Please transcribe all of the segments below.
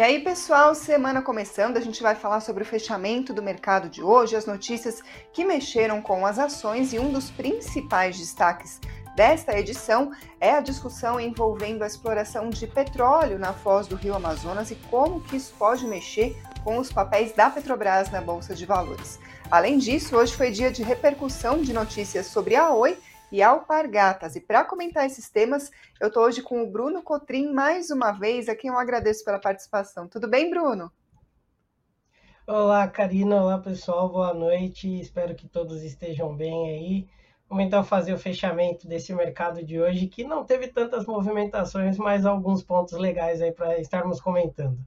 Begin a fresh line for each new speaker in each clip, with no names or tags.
E aí, pessoal, semana começando, a gente vai falar sobre o fechamento do mercado de hoje, as notícias que mexeram com as ações e um dos principais destaques desta edição é a discussão envolvendo a exploração de petróleo na foz do Rio Amazonas e como que isso pode mexer com os papéis da Petrobras na Bolsa de Valores. Além disso, hoje foi dia de repercussão de notícias sobre a Oi e alpargatas. E para comentar esses temas, eu estou hoje com o Bruno Cotrim mais uma vez, a quem eu agradeço pela participação. Tudo bem, Bruno?
Olá, Karina. Olá, pessoal. Boa noite. Espero que todos estejam bem aí. Vamos então fazer o fechamento desse mercado de hoje, que não teve tantas movimentações, mas alguns pontos legais aí para estarmos comentando.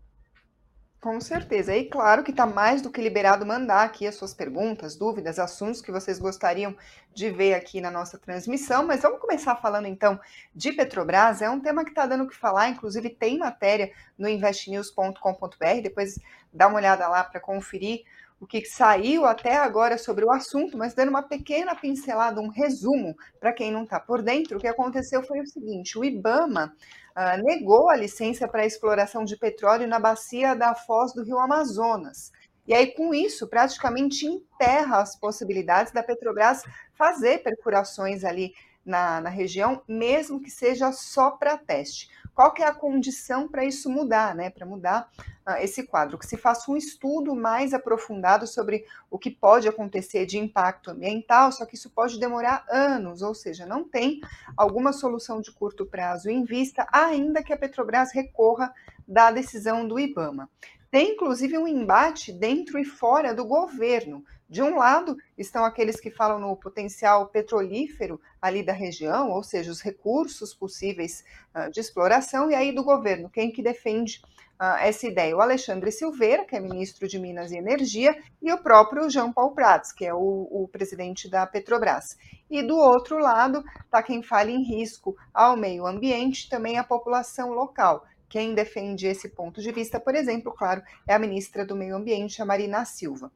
Com certeza. E claro que está mais do que liberado mandar aqui as suas perguntas, dúvidas, assuntos que vocês gostariam de ver aqui na nossa transmissão. Mas vamos começar falando então de Petrobras. É um tema que está dando o que falar, inclusive tem matéria no investnews.com.br. Depois dá uma olhada lá para conferir o que saiu até agora sobre o assunto, mas dando uma pequena pincelada, um resumo para quem não está por dentro, o que aconteceu foi o seguinte: o IBAMA uh, negou a licença para a exploração de petróleo na bacia da foz do rio Amazonas. E aí, com isso, praticamente enterra as possibilidades da Petrobras fazer perfurações ali na, na região, mesmo que seja só para teste. Qual que é a condição para isso mudar, né? Para mudar uh, esse quadro? Que se faça um estudo mais aprofundado sobre o que pode acontecer de impacto ambiental, só que isso pode demorar anos, ou seja, não tem alguma solução de curto prazo em vista, ainda que a Petrobras recorra da decisão do IBAMA. Tem inclusive um embate dentro e fora do governo. De um lado estão aqueles que falam no potencial petrolífero ali da região, ou seja, os recursos possíveis uh, de exploração, e aí do governo, quem que defende uh, essa ideia? O Alexandre Silveira, que é ministro de Minas e Energia, e o próprio Jean Paul Prats, que é o, o presidente da Petrobras. E do outro lado está quem fala em risco ao meio ambiente, também a população local. Quem defende esse ponto de vista, por exemplo, claro, é a ministra do Meio Ambiente, a Marina Silva.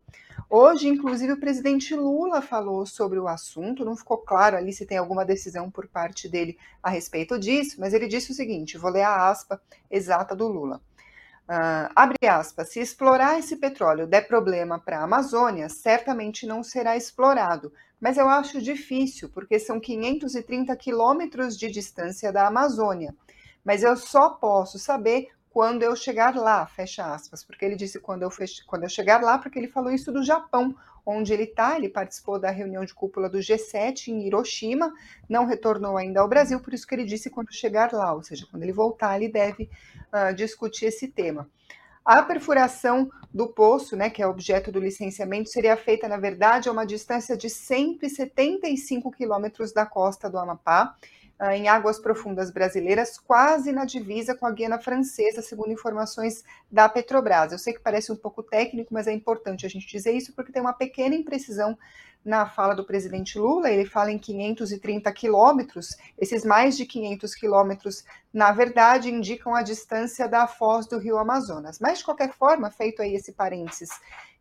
Hoje, inclusive, o presidente Lula falou sobre o assunto, não ficou claro ali se tem alguma decisão por parte dele a respeito disso, mas ele disse o seguinte: vou ler a aspa exata do Lula. Uh, abre aspas, se explorar esse petróleo der problema para a Amazônia, certamente não será explorado, mas eu acho difícil, porque são 530 quilômetros de distância da Amazônia mas eu só posso saber quando eu chegar lá, fecha aspas, porque ele disse quando eu, fech... quando eu chegar lá, porque ele falou isso do Japão, onde ele está, ele participou da reunião de cúpula do G7 em Hiroshima, não retornou ainda ao Brasil, por isso que ele disse quando chegar lá, ou seja, quando ele voltar, ele deve uh, discutir esse tema. A perfuração do poço, né, que é objeto do licenciamento, seria feita, na verdade, a uma distância de 175 quilômetros da costa do Amapá, em águas profundas brasileiras, quase na divisa com a Guiana Francesa, segundo informações da Petrobras. Eu sei que parece um pouco técnico, mas é importante a gente dizer isso porque tem uma pequena imprecisão na fala do presidente Lula. Ele fala em 530 quilômetros. Esses mais de 500 quilômetros, na verdade, indicam a distância da foz do rio Amazonas. Mas, de qualquer forma, feito aí esse parênteses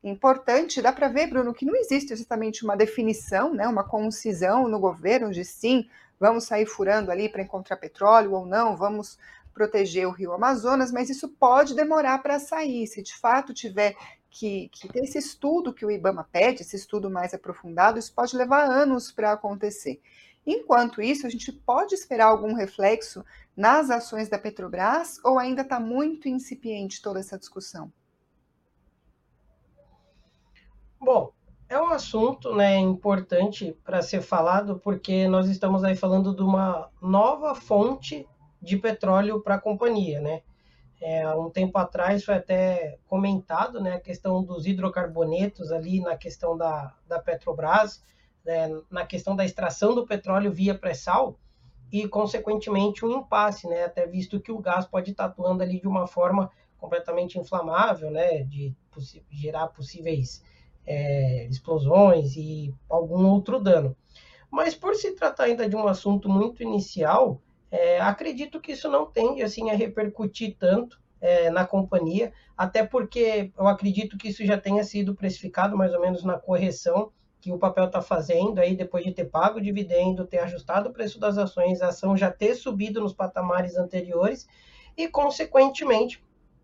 importante, dá para ver, Bruno, que não existe exatamente uma definição, né, uma concisão no governo de sim vamos sair furando ali para encontrar petróleo ou não, vamos proteger o rio Amazonas, mas isso pode demorar para sair. Se de fato tiver que, que ter esse estudo que o IBAMA pede, esse estudo mais aprofundado, isso pode levar anos para acontecer. Enquanto isso, a gente pode esperar algum reflexo nas ações da Petrobras ou ainda está muito incipiente toda essa discussão?
Bom, é um assunto né, importante para ser falado, porque nós estamos aí falando de uma nova fonte de petróleo para a companhia. Né? É, um tempo atrás foi até comentado né, a questão dos hidrocarbonetos ali na questão da, da Petrobras, né, na questão da extração do petróleo via pré-sal, e, consequentemente, um impasse, né, até visto que o gás pode estar atuando ali de uma forma completamente inflamável, né, de gerar possíveis é, explosões e algum outro dano. Mas por se tratar ainda de um assunto muito inicial, é, acredito que isso não tende assim a repercutir tanto é, na companhia, até porque eu acredito que isso já tenha sido precificado mais ou menos na correção que o papel está fazendo aí depois de ter pago o dividendo, ter ajustado o preço das ações, a ação já ter subido nos patamares anteriores e, consequentemente,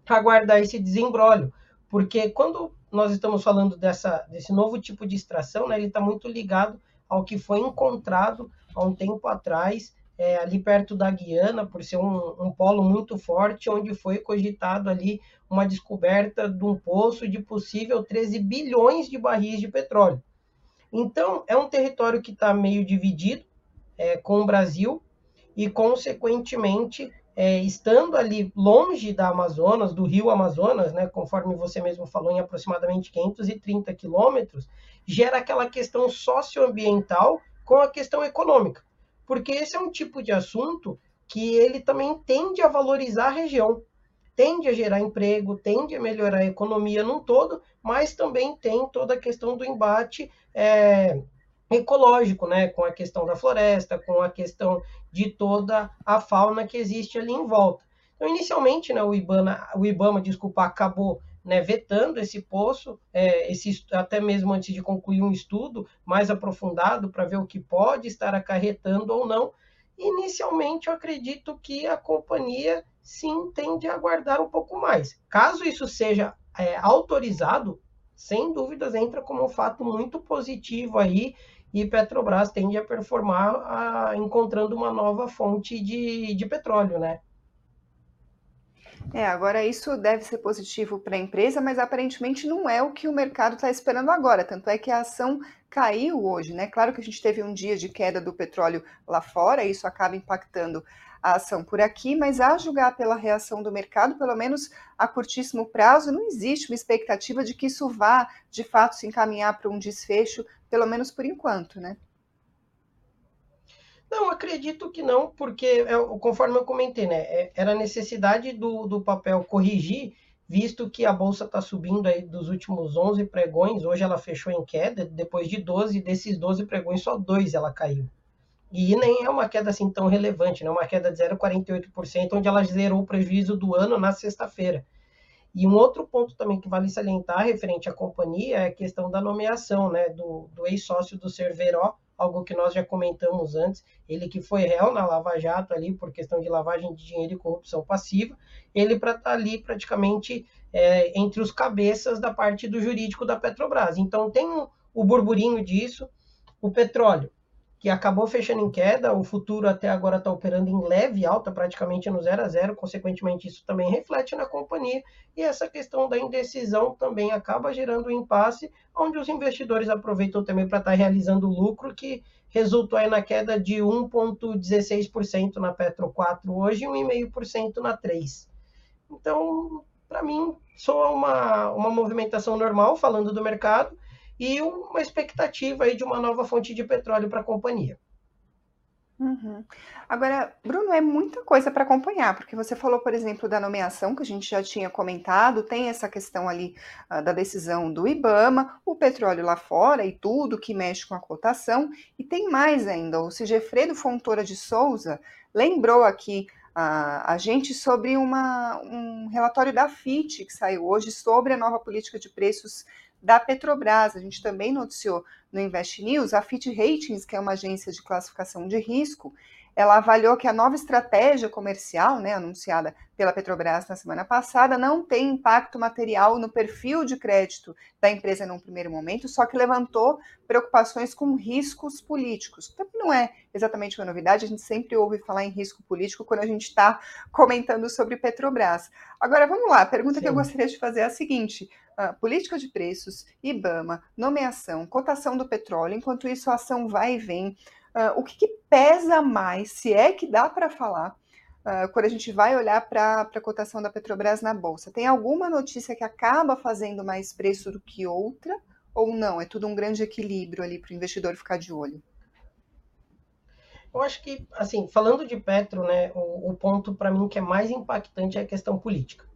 aguardar esse desembrólio, porque quando nós estamos falando dessa, desse novo tipo de extração, né, ele está muito ligado ao que foi encontrado há um tempo atrás, é, ali perto da Guiana, por ser um, um polo muito forte, onde foi cogitado ali uma descoberta de um poço de possível 13 bilhões de barris de petróleo. Então, é um território que está meio dividido é, com o Brasil e, consequentemente, é, estando ali longe da Amazonas, do rio Amazonas, né, conforme você mesmo falou, em aproximadamente 530 quilômetros, gera aquela questão socioambiental com a questão econômica. Porque esse é um tipo de assunto que ele também tende a valorizar a região, tende a gerar emprego, tende a melhorar a economia num todo, mas também tem toda a questão do embate é, ecológico, né, com a questão da floresta, com a questão de toda a fauna que existe ali em volta. Então, inicialmente, né, o Ibama, o Ibama, desculpa, acabou né, vetando esse poço, é, esse, até mesmo antes de concluir um estudo mais aprofundado para ver o que pode estar acarretando ou não. Inicialmente, eu acredito que a companhia sim tende a aguardar um pouco mais. Caso isso seja é, autorizado, sem dúvidas entra como um fato muito positivo aí e Petrobras tende a performar a, encontrando uma nova fonte de, de petróleo, né?
É, agora isso deve ser positivo para a empresa, mas aparentemente não é o que o mercado está esperando agora. Tanto é que a ação caiu hoje, né? Claro que a gente teve um dia de queda do petróleo lá fora, isso acaba impactando a ação por aqui, mas a julgar pela reação do mercado, pelo menos a curtíssimo prazo, não existe uma expectativa de que isso vá de fato se encaminhar para um desfecho, pelo menos por enquanto, né?
Não, acredito que não, porque, é, conforme eu comentei, né, é, era necessidade do, do papel corrigir, visto que a bolsa está subindo aí dos últimos 11 pregões, hoje ela fechou em queda, depois de 12, desses 12 pregões, só dois ela caiu. E nem é uma queda assim tão relevante, né? uma queda de 0,48%, onde ela zerou o prejuízo do ano na sexta-feira. E um outro ponto também que vale salientar referente à companhia é a questão da nomeação né, do, do ex-sócio do Cerveró, algo que nós já comentamos antes, ele que foi réu na Lava Jato ali por questão de lavagem de dinheiro e corrupção passiva, ele para estar tá ali praticamente é, entre os cabeças da parte do jurídico da Petrobras. Então tem o burburinho disso, o petróleo que acabou fechando em queda, o futuro até agora está operando em leve alta, praticamente no zero a zero, consequentemente isso também reflete na companhia, e essa questão da indecisão também acaba gerando um impasse, onde os investidores aproveitam também para estar tá realizando lucro, que resultou aí na queda de 1,16% na Petro 4 hoje e 1,5% na 3. Então, para mim, só uma, uma movimentação normal, falando do mercado, e uma expectativa aí de uma nova fonte de petróleo para a companhia.
Uhum. Agora, Bruno, é muita coisa para acompanhar, porque você falou, por exemplo, da nomeação, que a gente já tinha comentado, tem essa questão ali uh, da decisão do IBAMA, o petróleo lá fora e tudo que mexe com a cotação, e tem mais ainda. O Sigefredo Fontoura de Souza lembrou aqui uh, a gente sobre uma, um relatório da FIT que saiu hoje sobre a nova política de preços da Petrobras. A gente também noticiou no Invest News, a Fitch Ratings, que é uma agência de classificação de risco, ela avaliou que a nova estratégia comercial, né, anunciada pela Petrobras na semana passada, não tem impacto material no perfil de crédito da empresa num primeiro momento, só que levantou preocupações com riscos políticos. Também não é exatamente uma novidade, a gente sempre ouve falar em risco político quando a gente está comentando sobre Petrobras. Agora, vamos lá, a pergunta Sim. que eu gostaria de fazer é a seguinte: uh, política de preços, IBAMA, nomeação, cotação do petróleo, enquanto isso a ação vai e vem. Uh, o que, que, pesa mais, se é que dá para falar, uh, quando a gente vai olhar para a cotação da Petrobras na Bolsa? Tem alguma notícia que acaba fazendo mais preço do que outra? Ou não? É tudo um grande equilíbrio ali para o investidor ficar de olho?
Eu acho que, assim, falando de Petro, né, o, o ponto para mim que é mais impactante é a questão política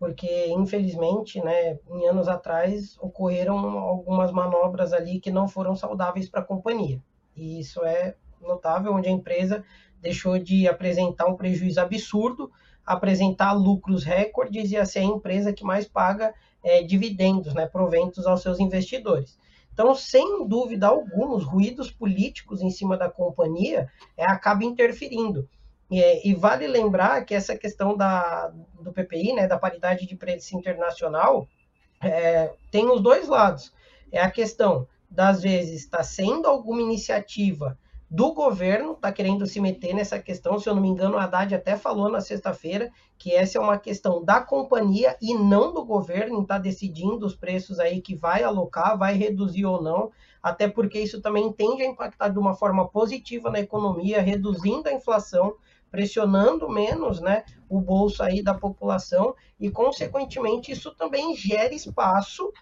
porque infelizmente, né, em anos atrás ocorreram algumas manobras ali que não foram saudáveis para a companhia. E isso é notável, onde a empresa deixou de apresentar um prejuízo absurdo, apresentar lucros recordes e a ser a empresa que mais paga é, dividendos, né, proventos aos seus investidores. Então, sem dúvida alguma, os ruídos políticos em cima da companhia é, acaba interferindo. E, e, vale lembrar que essa questão da, do PPI, né, da paridade de preço internacional, é, tem os dois lados. É a questão das vezes está sendo alguma iniciativa do governo, está querendo se meter nessa questão. Se eu não me engano, o Haddad até falou na sexta-feira que essa é uma questão da companhia e não do governo, está decidindo os preços aí que vai alocar, vai reduzir ou não, até porque isso também tende a impactar de uma forma positiva na economia, reduzindo a inflação, pressionando menos né, o bolso aí da população e, consequentemente, isso também gera espaço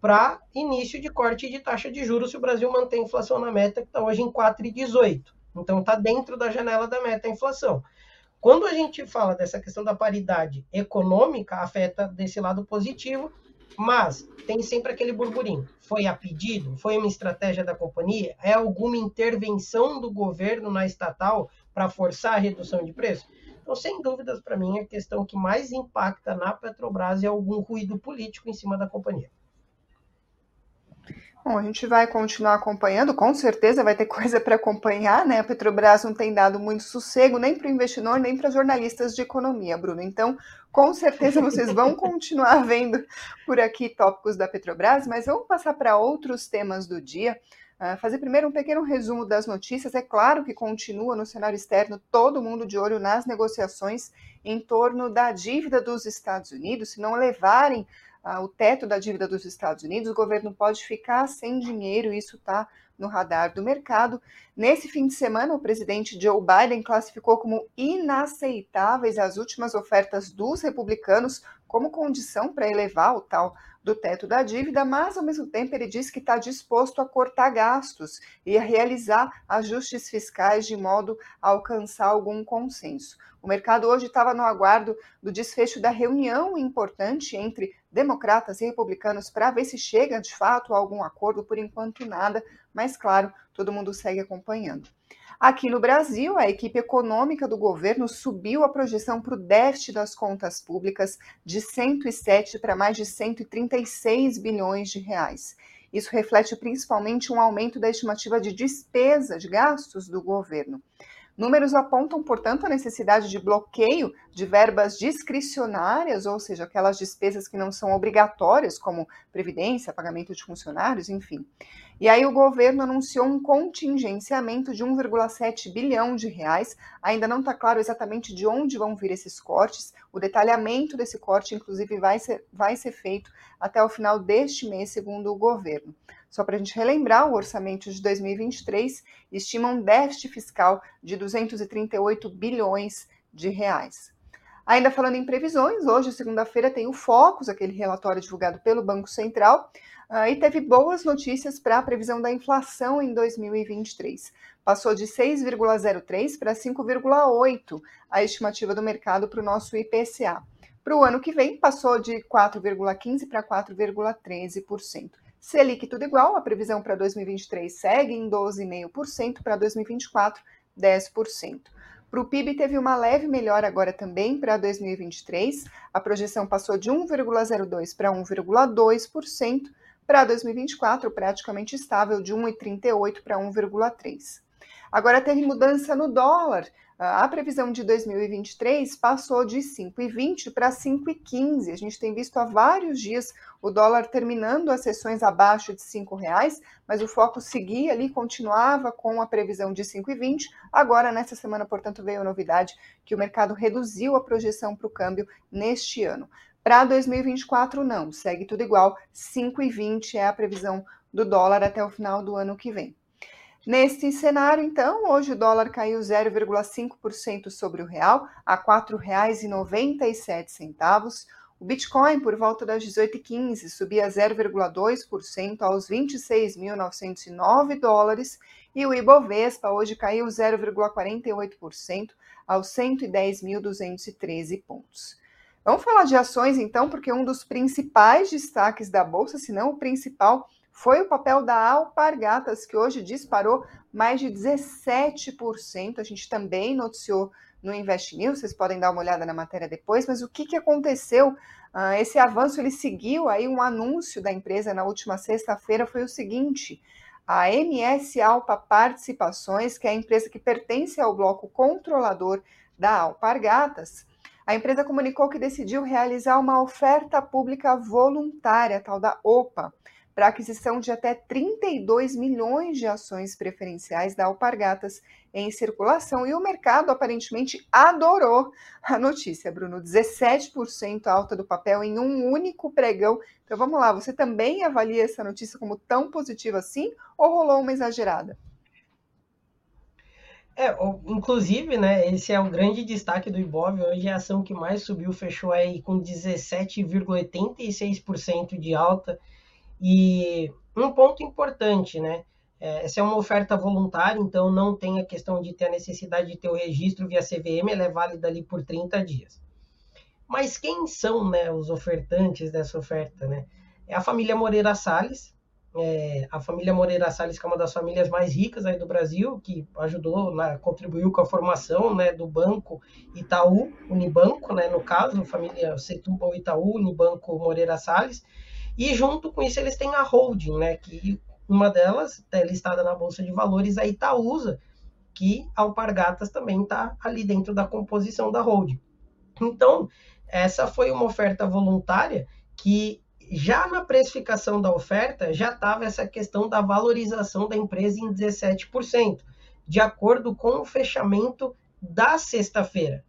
para início de corte de taxa de juros se o Brasil mantém a inflação na meta, que está hoje em 4,18. Então, está dentro da janela da meta a inflação. Quando a gente fala dessa questão da paridade econômica, afeta desse lado positivo, mas tem sempre aquele burburinho. Foi a pedido? Foi uma estratégia da companhia? É alguma intervenção do governo na estatal para forçar a redução de preço? Então, sem dúvidas, para mim, a questão que mais impacta na Petrobras é algum ruído político em cima da companhia.
Bom, a gente vai continuar acompanhando, com certeza vai ter coisa para acompanhar, né? A Petrobras não tem dado muito sossego nem para o investidor, nem para jornalistas de economia, Bruno. Então, com certeza vocês vão continuar vendo por aqui tópicos da Petrobras, mas vamos passar para outros temas do dia. Uh, fazer primeiro um pequeno resumo das notícias. É claro que continua no cenário externo todo mundo de olho nas negociações em torno da dívida dos Estados Unidos, se não levarem ah, o teto da dívida dos Estados Unidos, o governo pode ficar sem dinheiro, isso está no radar do mercado. Nesse fim de semana, o presidente Joe Biden classificou como inaceitáveis as últimas ofertas dos republicanos como condição para elevar o tal do teto da dívida, mas ao mesmo tempo ele disse que está disposto a cortar gastos e a realizar ajustes fiscais de modo a alcançar algum consenso. O mercado hoje estava no aguardo do desfecho da reunião importante entre democratas e republicanos para ver se chega de fato a algum acordo. Por enquanto, nada, mas claro, todo mundo segue acompanhando. Aqui no Brasil, a equipe econômica do governo subiu a projeção para o déficit das contas públicas de 107 para mais de 136 bilhões de reais. Isso reflete principalmente um aumento da estimativa de despesa de gastos do governo. Números apontam, portanto, a necessidade de bloqueio de verbas discricionárias, ou seja, aquelas despesas que não são obrigatórias, como previdência, pagamento de funcionários, enfim. E aí o governo anunciou um contingenciamento de 1,7 bilhão de reais. Ainda não está claro exatamente de onde vão vir esses cortes. O detalhamento desse corte, inclusive, vai ser, vai ser feito até o final deste mês, segundo o governo. Só para a gente relembrar, o orçamento de 2023 estima um déficit fiscal de 238 bilhões de reais. Ainda falando em previsões, hoje, segunda-feira, tem o Focus, aquele relatório divulgado pelo Banco Central, uh, e teve boas notícias para a previsão da inflação em 2023. Passou de 6,03 para 5,8 a estimativa do mercado para o nosso IPCA. Para o ano que vem, passou de 4,15 para 4,13%. Selic tudo igual, a previsão para 2023 segue em 12,5%, para 2024, 10%. Para o PIB teve uma leve melhora agora também para 2023. A projeção passou de 1,02 para 1,2%. Para 2024, praticamente estável, de 1,38 para 1,3. Agora teve mudança no dólar. A previsão de 2023 passou de 5,20 para 5,15. A gente tem visto há vários dias o dólar terminando as sessões abaixo de R$ reais, mas o foco seguia ali, continuava com a previsão de 5,20. Agora, nessa semana, portanto, veio a novidade que o mercado reduziu a projeção para o câmbio neste ano. Para 2024, não, segue tudo igual. 5,20 é a previsão do dólar até o final do ano que vem. Neste cenário, então, hoje o dólar caiu 0,5% sobre o real, a R$ 4,97. O Bitcoin, por volta das 18h15, subia 0,2% aos 26.909 dólares e o Ibovespa hoje caiu 0,48% aos 110.213 pontos. Vamos falar de ações então, porque um dos principais destaques da bolsa, se não o principal, foi o papel da Alpargatas, que hoje disparou mais de 17%. A gente também noticiou no Invest News, vocês podem dar uma olhada na matéria depois, mas o que, que aconteceu? Uh, esse avanço ele seguiu aí um anúncio da empresa na última sexta-feira, foi o seguinte: a MS Alpa Participações, que é a empresa que pertence ao bloco controlador da Alpargatas, a empresa comunicou que decidiu realizar uma oferta pública voluntária, tal da OPA, para aquisição de até 32 milhões de ações preferenciais da Alpargatas em circulação. E o mercado aparentemente adorou a notícia, Bruno. 17% alta do papel em um único pregão. Então vamos lá, você também avalia essa notícia como tão positiva assim ou rolou uma exagerada?
É, inclusive, né, esse é o grande destaque do Ibov. Hoje a ação que mais subiu fechou aí com 17,86% de alta e um ponto importante, né? É, essa é uma oferta voluntária, então não tem a questão de ter a necessidade de ter o registro via CVM, ela é válida ali por 30 dias. Mas quem são né, os ofertantes dessa oferta? Né? É a família Moreira Salles, é, a família Moreira Salles, que é uma das famílias mais ricas aí do Brasil, que ajudou, né, contribuiu com a formação né, do banco Itaú, Unibanco, né, no caso, família Setúbal Itaú, Unibanco Moreira Salles, e junto com isso eles têm a holding, né? Que uma delas é listada na Bolsa de Valores, a Itaúsa, que a Alpargatas também está ali dentro da composição da holding. Então, essa foi uma oferta voluntária que já na precificação da oferta já estava essa questão da valorização da empresa em 17%, de acordo com o fechamento da sexta-feira.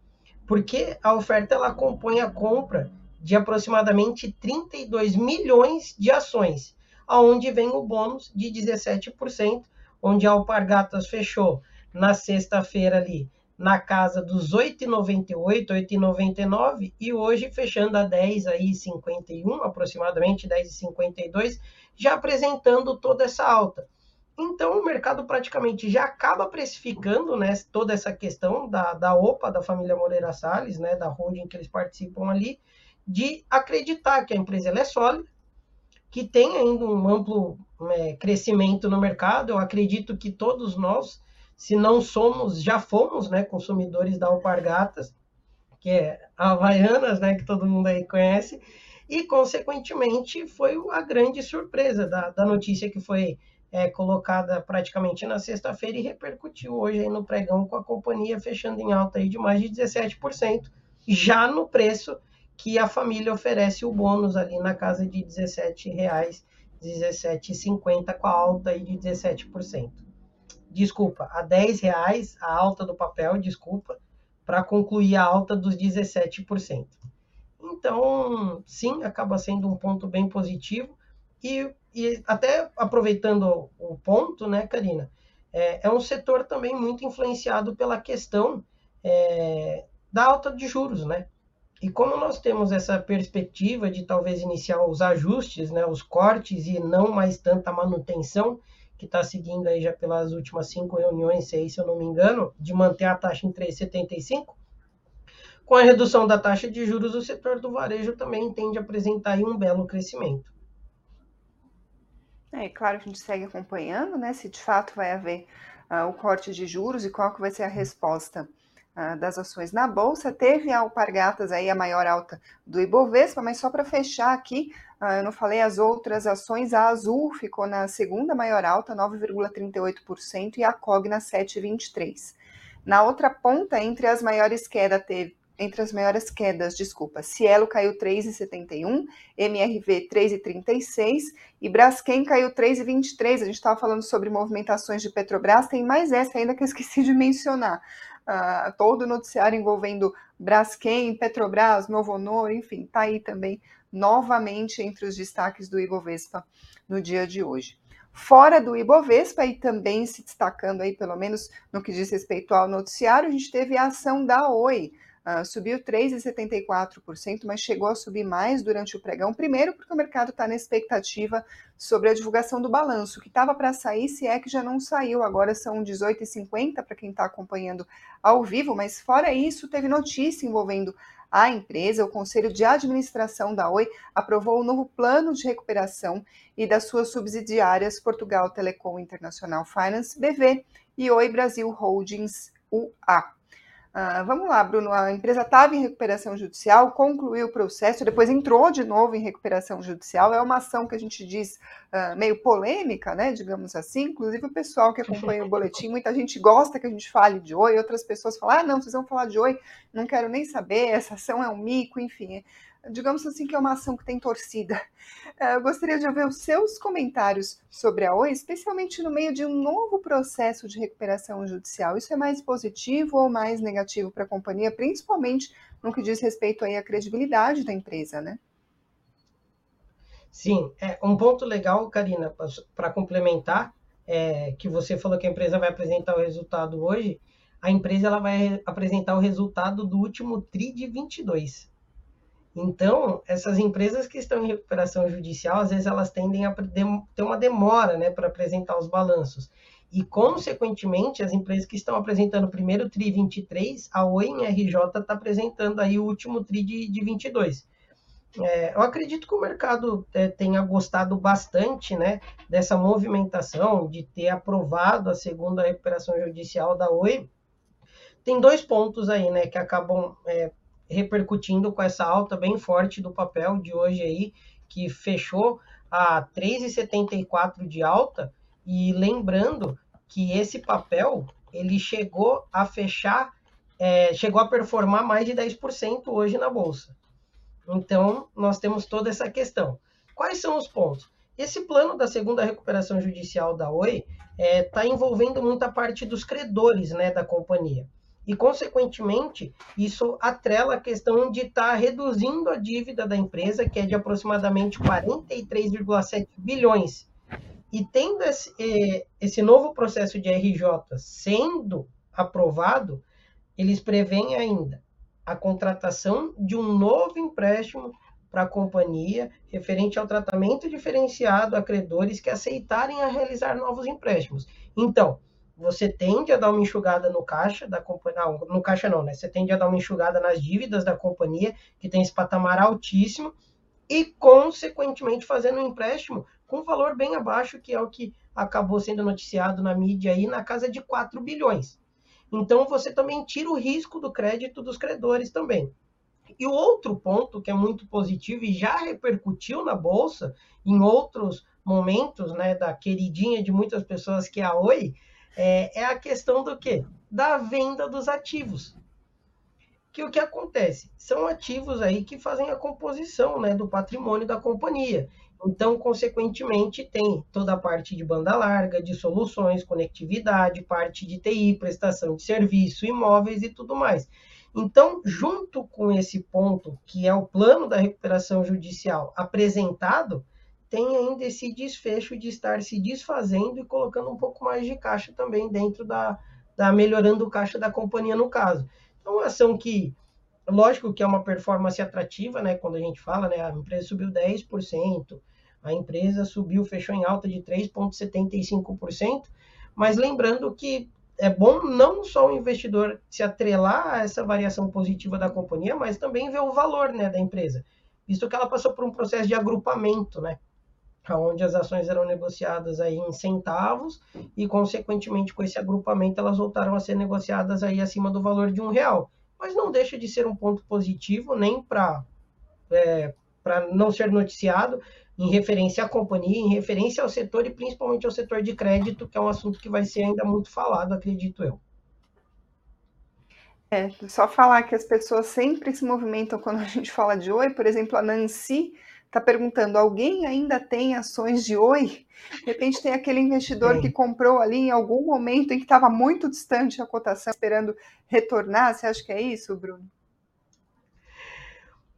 Porque a oferta ela compõe a compra de aproximadamente 32 milhões de ações, aonde vem o bônus de 17%, onde a Alpargatas fechou na sexta-feira ali na casa dos 8,98, 8,99 e hoje fechando a 10 aí 51, aproximadamente 10,52, já apresentando toda essa alta. Então o mercado praticamente já acaba precificando né, toda essa questão da, da OPA, da família Moreira Salles, né, da holding que eles participam ali, de acreditar que a empresa é sólida, que tem ainda um amplo é, crescimento no mercado. Eu acredito que todos nós, se não somos, já fomos né, consumidores da Alpargatas, que é a Havaianas, né, que todo mundo aí conhece, e, consequentemente, foi a grande surpresa da, da notícia que foi é, colocada praticamente na sexta-feira e repercutiu hoje no pregão com a companhia fechando em alta aí de mais de 17%, já no preço que a família oferece o bônus ali na casa de R$ 17,00, 17,50 com a alta aí de 17%. Desculpa, a R$ reais a alta do papel, desculpa, para concluir a alta dos 17%. Então, sim, acaba sendo um ponto bem positivo. E, e até aproveitando o ponto, né, Karina, é, é um setor também muito influenciado pela questão é, da alta de juros, né? E como nós temos essa perspectiva de talvez iniciar os ajustes, né, os cortes e não mais tanta manutenção, que está seguindo aí já pelas últimas cinco reuniões, seis, se eu não me engano, de manter a taxa em 3,75, com a redução da taxa de juros, o setor do varejo também tende a apresentar um belo crescimento.
É claro que a gente segue acompanhando, né, se de fato vai haver uh, o corte de juros e qual que vai ser a resposta ah, das ações na bolsa. Teve a Alpargatas aí a maior alta do Ibovespa, mas só para fechar aqui, uh, eu não falei as outras ações, a Azul ficou na segunda maior alta, 9,38%, e a Cogna 7,23%. Na outra ponta, entre as maiores quedas teve entre as maiores quedas, desculpa, Cielo caiu 3,71, MRV 3,36 e Braskem caiu 3,23. A gente estava falando sobre movimentações de Petrobras, tem mais essa ainda que eu esqueci de mencionar todo o noticiário envolvendo Braskem, Petrobras, Novo Honor, enfim, está aí também novamente entre os destaques do Ibovespa no dia de hoje. Fora do Ibovespa e também se destacando aí, pelo menos no que diz respeito ao noticiário, a gente teve a ação da Oi, Uh, subiu 3,74%, mas chegou a subir mais durante o pregão. Primeiro, porque o mercado está na expectativa sobre a divulgação do balanço, que estava para sair, se é que já não saiu. Agora são 18h50 para quem está acompanhando ao vivo, mas fora isso, teve notícia envolvendo a empresa. O Conselho de Administração da Oi aprovou o novo plano de recuperação e das suas subsidiárias Portugal Telecom Internacional Finance, BV, e Oi Brasil Holdings UA. Uh, vamos lá, Bruno. A empresa estava em recuperação judicial, concluiu o processo, depois entrou de novo em recuperação judicial. É uma ação que a gente diz uh, meio polêmica, né? Digamos assim. Inclusive, o pessoal que acompanha o boletim, muita gente gosta que a gente fale de oi, outras pessoas falam: ah, não, vocês vão falar de oi, não quero nem saber, essa ação é um mico, enfim digamos assim, que é uma ação que tem torcida. É, eu gostaria de ouvir os seus comentários sobre a Oi, especialmente no meio de um novo processo de recuperação judicial. Isso é mais positivo ou mais negativo para a companhia, principalmente no que diz respeito aí à credibilidade da empresa, né?
Sim, é um ponto legal, Karina, para complementar, é, que você falou que a empresa vai apresentar o resultado hoje, a empresa ela vai apresentar o resultado do último TRI de 22. Então, essas empresas que estão em recuperação judicial, às vezes elas tendem a ter uma demora né, para apresentar os balanços. E, consequentemente, as empresas que estão apresentando o primeiro TRI 23, a Oi em RJ está apresentando aí o último TRI de, de 22. É, eu acredito que o mercado é, tenha gostado bastante né, dessa movimentação, de ter aprovado a segunda recuperação judicial da Oi. Tem dois pontos aí né, que acabam é, repercutindo com essa alta bem forte do papel de hoje aí, que fechou a 3,74 de alta. E lembrando que esse papel ele chegou a fechar, é, chegou a performar mais de 10% hoje na bolsa. Então, nós temos toda essa questão. Quais são os pontos? Esse plano da segunda recuperação judicial da Oi está é, tá envolvendo muita parte dos credores né, da companhia. E, consequentemente, isso atrela a questão de estar tá reduzindo a dívida da empresa, que é de aproximadamente 43,7 bilhões. E tendo esse, eh, esse novo processo de RJ sendo aprovado, eles preveem ainda a contratação de um novo empréstimo para a companhia referente ao tratamento diferenciado a credores que aceitarem a realizar novos empréstimos. Então, você tende a dar uma enxugada no caixa da companhia, no caixa não, né? Você tende a dar uma enxugada nas dívidas da companhia, que tem esse patamar altíssimo, e, consequentemente, fazendo um empréstimo com valor bem abaixo, que é o que acabou sendo noticiado na mídia aí, na casa de 4 bilhões. Então, você também tira o risco do crédito dos credores também. E o outro ponto que é muito positivo e já repercutiu na Bolsa em outros momentos, né, da queridinha de muitas pessoas que é a Oi, é, é a questão do quê? Da venda dos ativos. Que o que acontece? São ativos aí que fazem a composição né, do patrimônio da companhia. Então, consequentemente, tem toda a parte de banda larga, de soluções, conectividade, parte de TI, prestação de serviço, imóveis e tudo mais. Então, junto com esse ponto, que é o plano da recuperação judicial apresentado, tem ainda esse desfecho de estar se desfazendo e colocando um pouco mais de caixa também dentro da, da melhorando o caixa da companhia no caso. Então, uma ação que, lógico que é uma performance atrativa, né? Quando a gente fala, né? A empresa subiu 10%, a empresa subiu, fechou em alta de 3,75%, mas lembrando que é bom não só o investidor se atrelar a essa variação positiva da companhia, mas também ver o valor né, da empresa, visto que ela passou por um processo de agrupamento, né? Onde as ações eram negociadas aí em centavos e, consequentemente, com esse agrupamento, elas voltaram a ser negociadas aí acima do valor de um real. Mas não deixa de ser um ponto positivo, nem para é, não ser noticiado em referência à companhia, em referência ao setor e principalmente ao setor de crédito, que é um assunto que vai ser ainda muito falado, acredito eu.
É, só falar que as pessoas sempre se movimentam quando a gente fala de oi, por exemplo, a Nancy está perguntando: alguém ainda tem ações de Oi? De repente tem aquele investidor Sim. que comprou ali em algum momento em que estava muito distante a cotação, esperando retornar. Você acha que é isso, Bruno?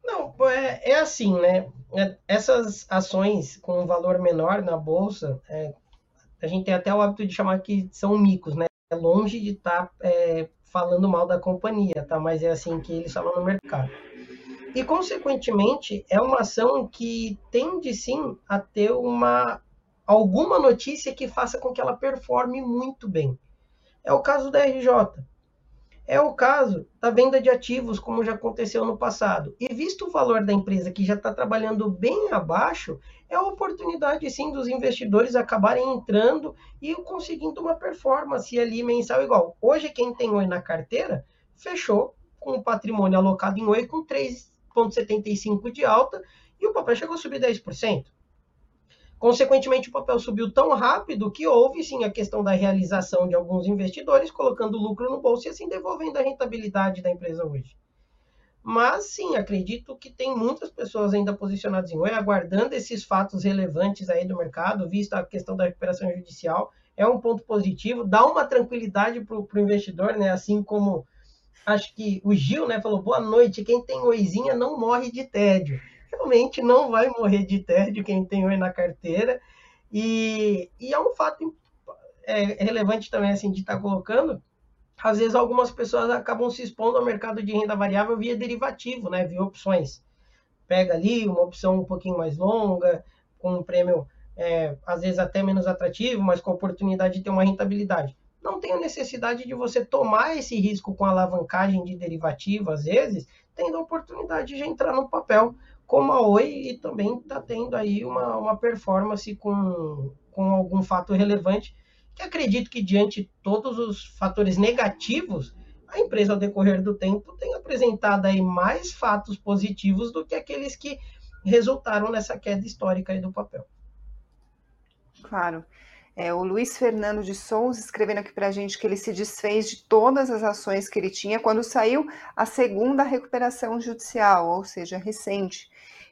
Não, é, é assim, né? É, essas ações com um valor menor na bolsa, é, a gente tem até o hábito de chamar que são micos, né? É longe de estar tá, é, falando mal da companhia, tá? Mas é assim que eles falam no mercado. E, consequentemente, é uma ação que tende sim a ter uma alguma notícia que faça com que ela performe muito bem. É o caso da RJ. É o caso da venda de ativos, como já aconteceu no passado. E visto o valor da empresa que já está trabalhando bem abaixo, é a oportunidade sim dos investidores acabarem entrando e conseguindo uma performance ali mensal igual. Hoje, quem tem oi na carteira fechou com o patrimônio alocado em Oi com 3,75 de alta e o papel chegou a subir 10%. Consequentemente, o papel subiu tão rápido que houve sim a questão da realização de alguns investidores colocando lucro no bolso e assim devolvendo a rentabilidade da empresa hoje. Mas sim, acredito que tem muitas pessoas ainda posicionadas em Oi, aguardando esses fatos relevantes aí do mercado, vista a questão da recuperação judicial. É um ponto positivo, dá uma tranquilidade para o investidor, né? Assim como acho que o Gil né, falou: boa noite, quem tem oizinha não morre de tédio realmente não vai morrer de tédio quem tem oi na carteira. E, e é um fato é, relevante também assim de estar tá colocando. Às vezes algumas pessoas acabam se expondo ao mercado de renda variável via derivativo, né, via opções. Pega ali uma opção um pouquinho mais longa, com um prêmio é, às vezes até menos atrativo, mas com a oportunidade de ter uma rentabilidade. Não a necessidade de você tomar esse risco com alavancagem de derivativo, às vezes, tendo a oportunidade de entrar no papel como a Oi e também está tendo aí uma, uma performance com, com algum fato relevante, que acredito que diante de todos os fatores negativos, a empresa ao decorrer do tempo tem apresentado aí mais fatos positivos do que aqueles que resultaram nessa queda histórica aí do papel.
Claro. É, o Luiz Fernando de Souza escrevendo aqui para a gente que ele se desfez de todas as ações que ele tinha quando saiu a segunda recuperação judicial, ou seja, recente.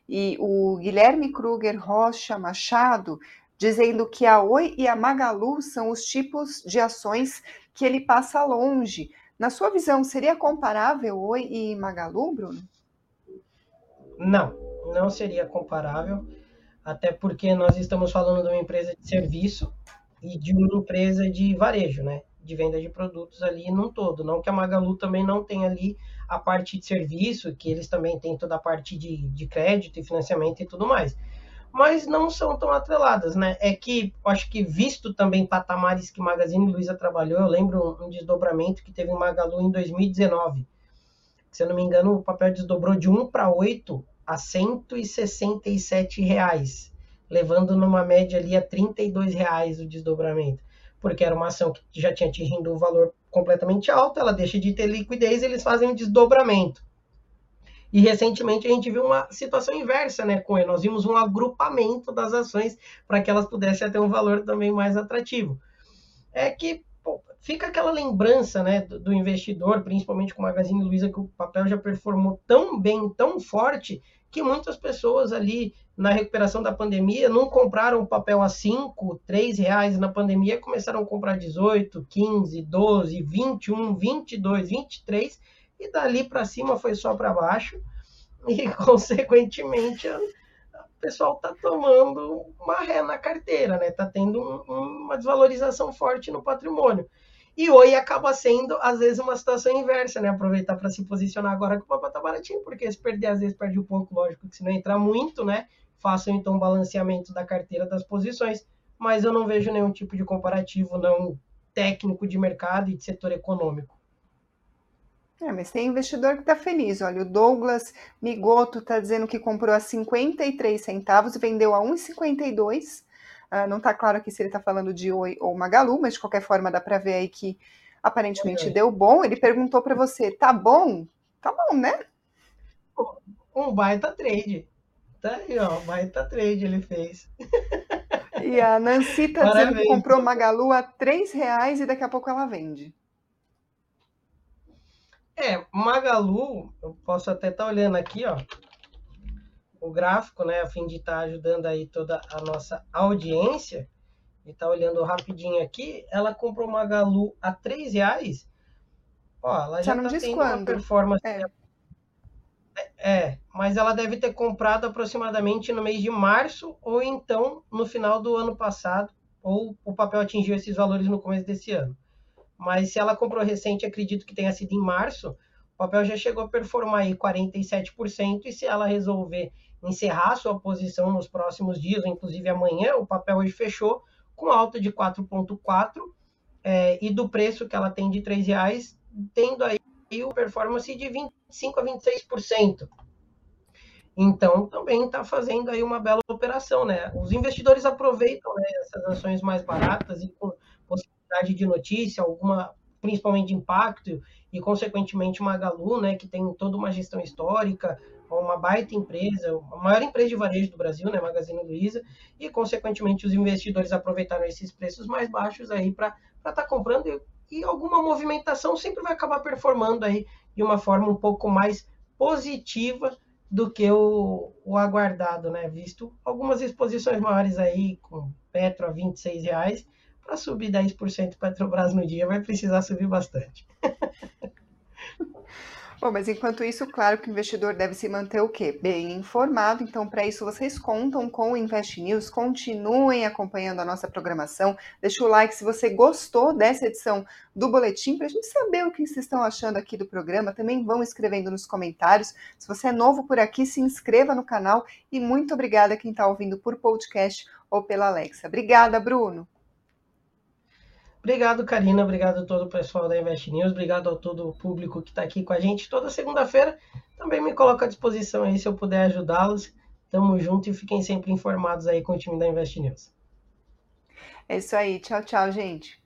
E o Guilherme Kruger Rocha Machado dizendo que a Oi e a Magalu são os tipos de ações que ele passa longe. Na sua visão, seria comparável Oi e Magalu, Bruno?
Não, não seria comparável até porque nós estamos falando de uma empresa de serviço e de uma empresa de varejo, né? De venda de produtos ali num todo. Não que a Magalu também não tenha ali a parte de serviço, que eles também têm toda a parte de, de crédito e financiamento e tudo mais. Mas não são tão atreladas, né? É que, acho que visto também patamares que Magazine Luiza trabalhou, eu lembro um, um desdobramento que teve em Magalu em 2019. Se eu não me engano, o papel desdobrou de 1 para 8 a 167 reais, levando numa média ali a 32 reais o desdobramento, porque era uma ação que já tinha atingido um valor completamente alto, ela deixa de ter liquidez, eles fazem um desdobramento. E recentemente a gente viu uma situação inversa, né, ele. Nós vimos um agrupamento das ações para que elas pudessem ter um valor também mais atrativo. É que fica aquela lembrança, né, do, do investidor, principalmente com o Magazine Luiza, que o papel já performou tão bem, tão forte, que muitas pessoas ali na recuperação da pandemia não compraram papel a 5, 3 reais na pandemia, começaram a comprar 18, 15, 12, 21, 22, 23 e dali para cima foi só para baixo e consequentemente o pessoal está tomando uma ré na carteira, né? Está tendo um, uma desvalorização forte no patrimônio. E Oi acaba sendo, às vezes, uma situação inversa, né? Aproveitar para se posicionar agora que o papel tá baratinho, porque se perder, às vezes, perde um pouco, lógico que se não entrar muito, né? Façam então um balanceamento da carteira das posições, mas eu não vejo nenhum tipo de comparativo não técnico de mercado e de setor econômico.
É, mas tem investidor que está feliz. Olha, o Douglas Migoto está dizendo que comprou a 53 centavos e vendeu a 1,52 Uh, não está claro aqui se ele está falando de Oi ou Magalu, mas de qualquer forma dá para ver aí que aparentemente deu bom. Ele perguntou para você, tá bom? Tá bom, né?
Um baita trade. Tá aí, ó, baita trade ele fez.
E a Nancy está dizendo que comprou Magalu a três reais e daqui a pouco ela vende.
É, Magalu, eu posso até estar tá olhando aqui, ó o gráfico, né, a fim de estar tá ajudando aí toda a nossa audiência, e tá olhando rapidinho aqui, ela comprou uma Galu a 3 reais. Ó, ela já, já tá tendo quando. uma performance. É. é, mas ela deve ter comprado aproximadamente no mês de março, ou então no final do ano passado, ou o papel atingiu esses valores no começo desse ano. Mas se ela comprou recente, acredito que tenha sido em março, o papel já chegou a performar aí 47%, e se ela resolver encerrar sua posição nos próximos dias, inclusive amanhã, o papel hoje fechou com alta de 4,4 é, e do preço que ela tem de R$ reais, tendo aí o performance de 25 a 26%. Então, também está fazendo aí uma bela operação, né? Os investidores aproveitam né, essas ações mais baratas e com possibilidade de notícia, alguma principalmente de impacto, e consequentemente Magalu, né, que tem toda uma gestão histórica, uma baita empresa, a maior empresa de varejo do Brasil, né, Magazine Luiza, e consequentemente os investidores aproveitaram esses preços mais baixos aí para estar tá comprando e, e alguma movimentação sempre vai acabar performando aí de uma forma um pouco mais positiva do que o, o aguardado, né? Visto algumas exposições maiores aí, com Petro a 26 reais, para subir 10% Petrobras no dia vai precisar subir bastante.
Bom, mas enquanto isso, claro que o investidor deve se manter o quê? Bem informado. Então, para isso, vocês contam com o Invest News. Continuem acompanhando a nossa programação. Deixa o like se você gostou dessa edição do Boletim, para a gente saber o que vocês estão achando aqui do programa. Também vão escrevendo nos comentários. Se você é novo por aqui, se inscreva no canal. E muito obrigada a quem está ouvindo por podcast ou pela Alexa. Obrigada, Bruno.
Obrigado, Karina. Obrigado a todo o pessoal da Invest News. Obrigado a todo o público que está aqui com a gente toda segunda-feira. Também me coloco à disposição aí se eu puder ajudá-los. Tamo junto e fiquem sempre informados aí com o time da Invest News.
É isso aí. Tchau, tchau, gente.